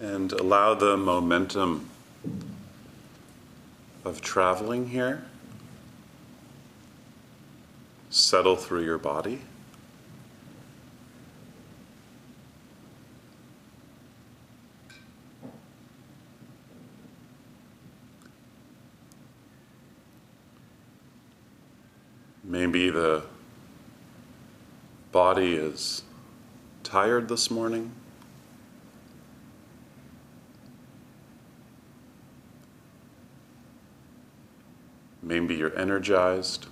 And allow the momentum of traveling here settle through your body. Maybe the body is tired this morning. Maybe you're energized.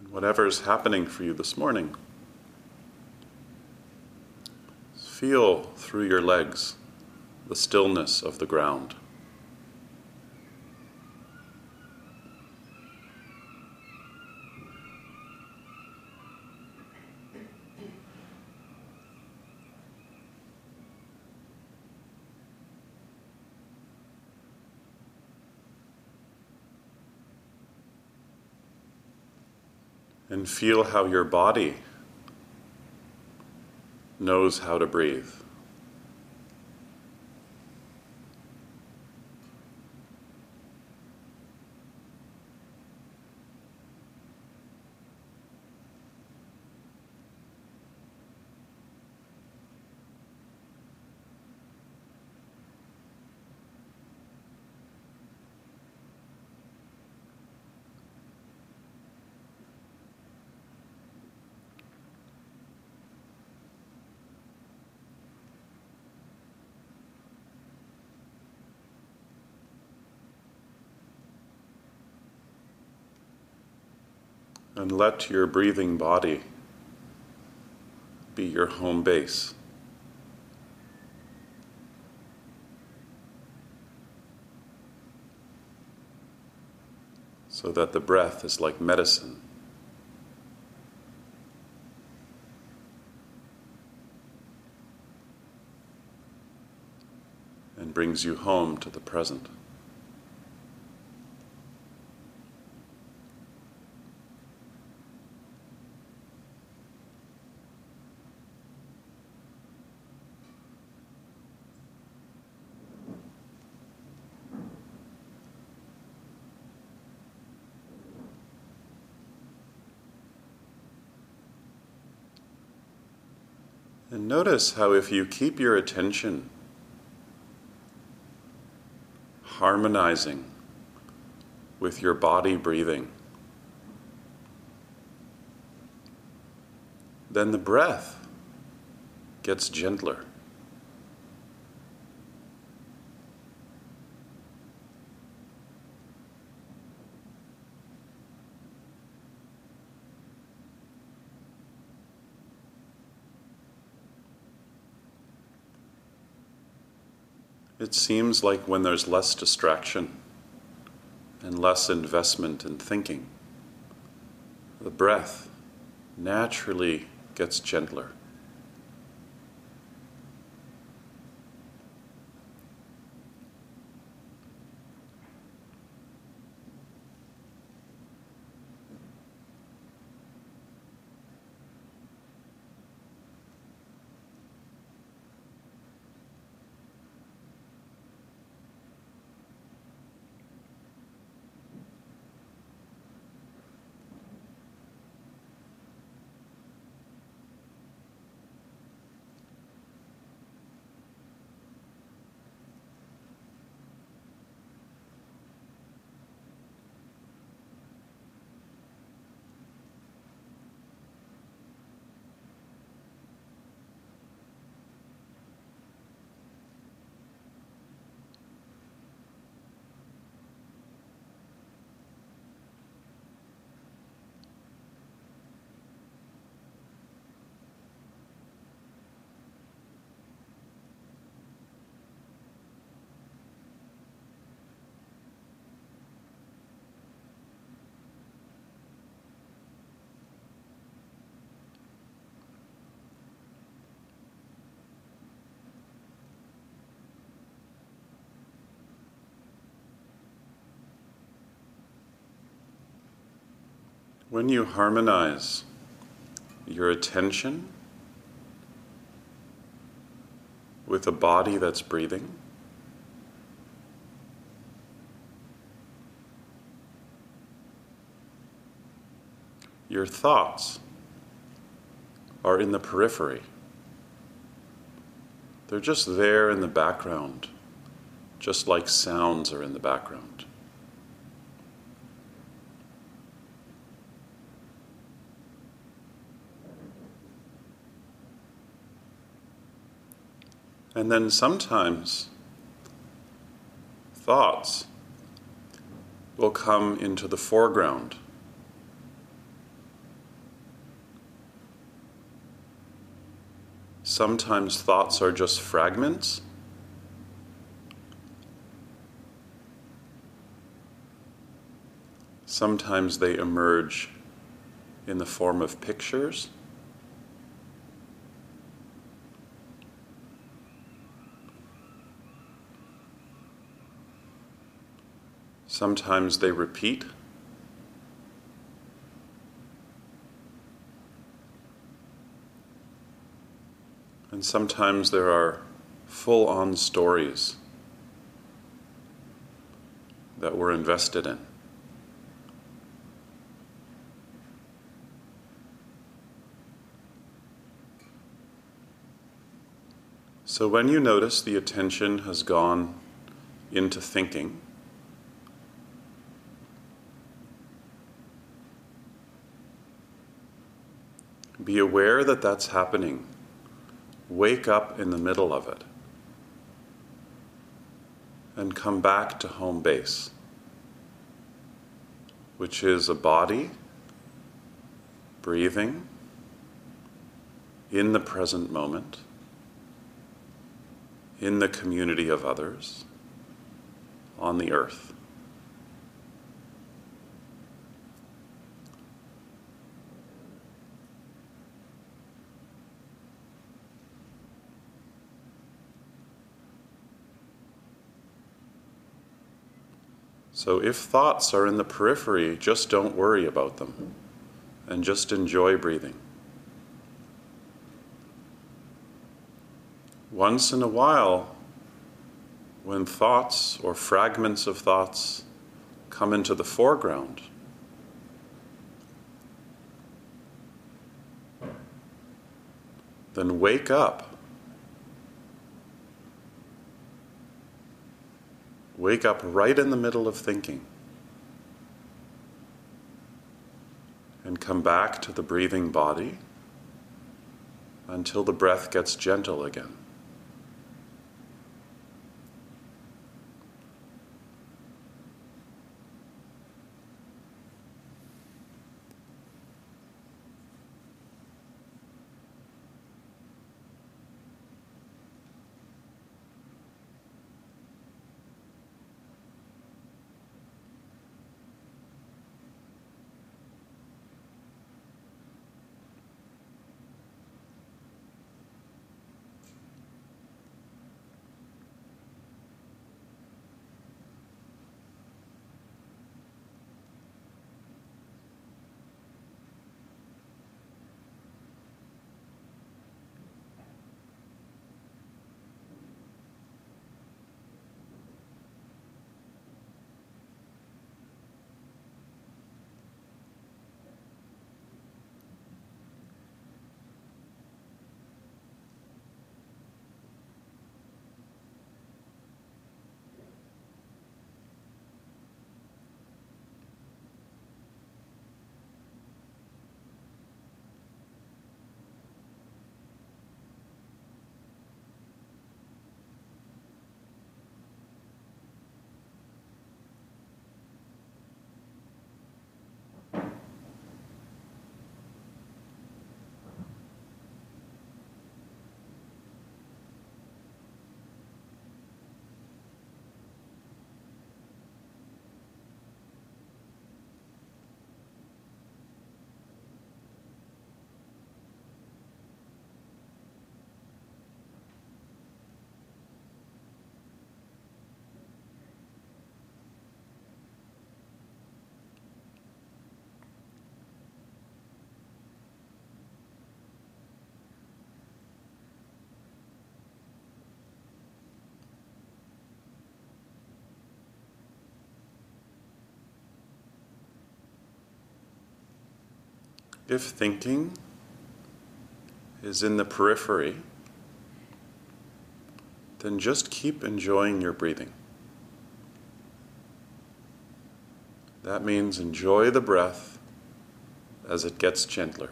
And whatever is happening for you this morning, feel through your legs the stillness of the ground. Feel how your body knows how to breathe. And let your breathing body be your home base. So that the breath is like medicine. And brings you home to the present. Notice how, if you keep your attention harmonizing with your body breathing, then the breath gets gentler. It seems like when there's less distraction and less investment in thinking, the breath naturally gets gentler. When you harmonize your attention with a body that's breathing, your thoughts are in the periphery. They're just there in the background, just like sounds are in the background. And then sometimes thoughts will come into the foreground. Sometimes thoughts are just fragments. Sometimes they emerge in the form of pictures. Sometimes they repeat. And sometimes there are full on stories that we're invested in. So when you notice the attention has gone into thinking, Be aware that that's happening. Wake up in the middle of it. And come back to home base, which is a body breathing in the present moment, in the community of others, on the earth. So if thoughts are in the periphery, just don't worry about them and just enjoy breathing. Once in a while, when thoughts or fragments of thoughts come into the foreground, then wake up Wake up right in the middle of thinking. And come back to the breathing body until the breath gets gentle again. If thinking is in the periphery, then just keep enjoying your breathing. That means enjoy the breath as it gets gentler.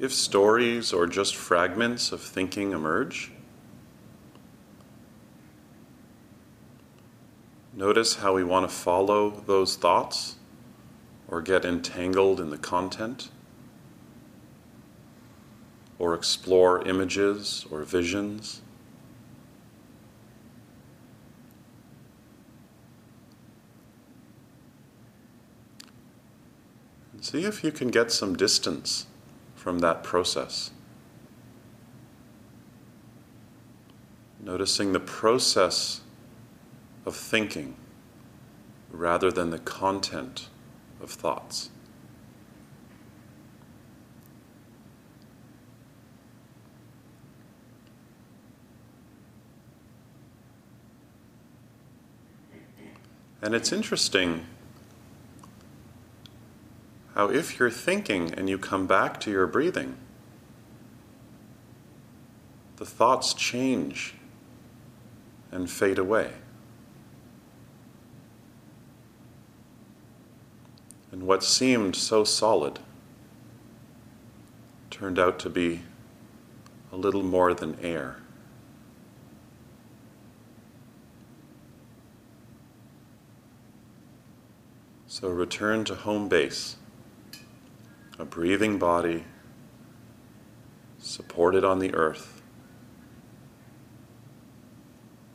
If stories or just fragments of thinking emerge, notice how we want to follow those thoughts or get entangled in the content or explore images or visions. And see if you can get some distance from that process. Noticing the process of thinking rather than the content of thoughts. And it's interesting how, if you're thinking and you come back to your breathing, the thoughts change and fade away. And what seemed so solid turned out to be a little more than air. So return to home base a breathing body supported on the earth,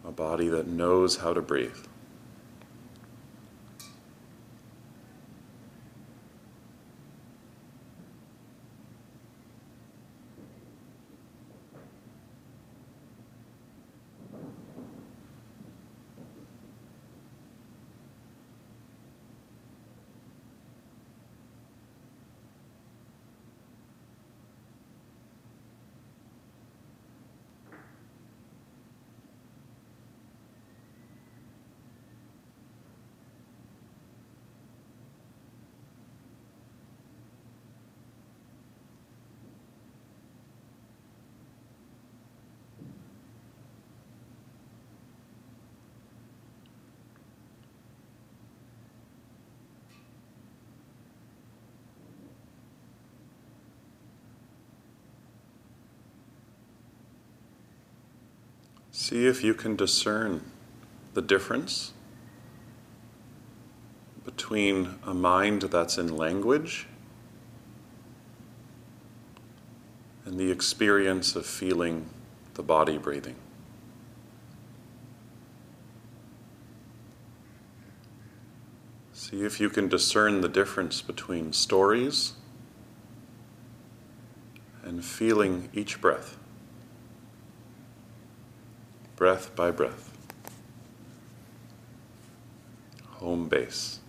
a body that knows how to breathe. See if you can discern the difference between a mind that's in language and the experience of feeling the body breathing. See if you can discern the difference between stories and feeling each breath breath by breath. Home base.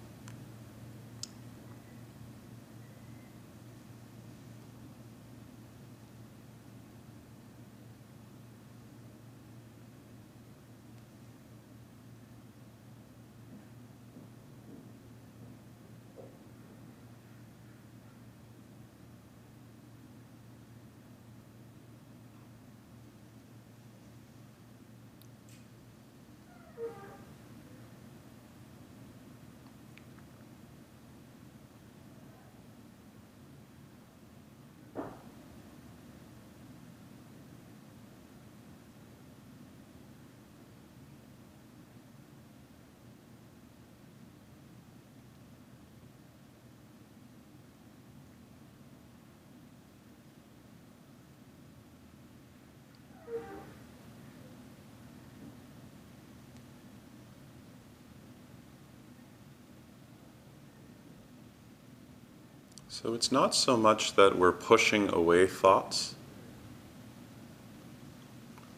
So it's not so much that we're pushing away thoughts,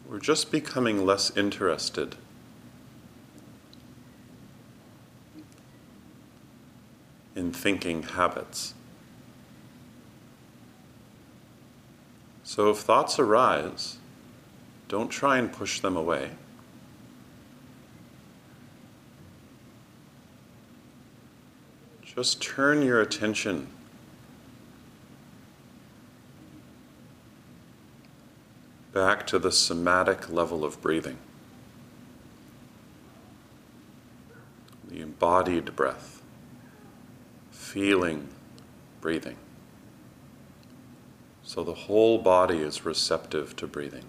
we're just becoming less interested. In thinking habits. So if thoughts arise, don't try and push them away. Just turn your attention back to the somatic level of breathing, the embodied breath, feeling breathing. So the whole body is receptive to breathing.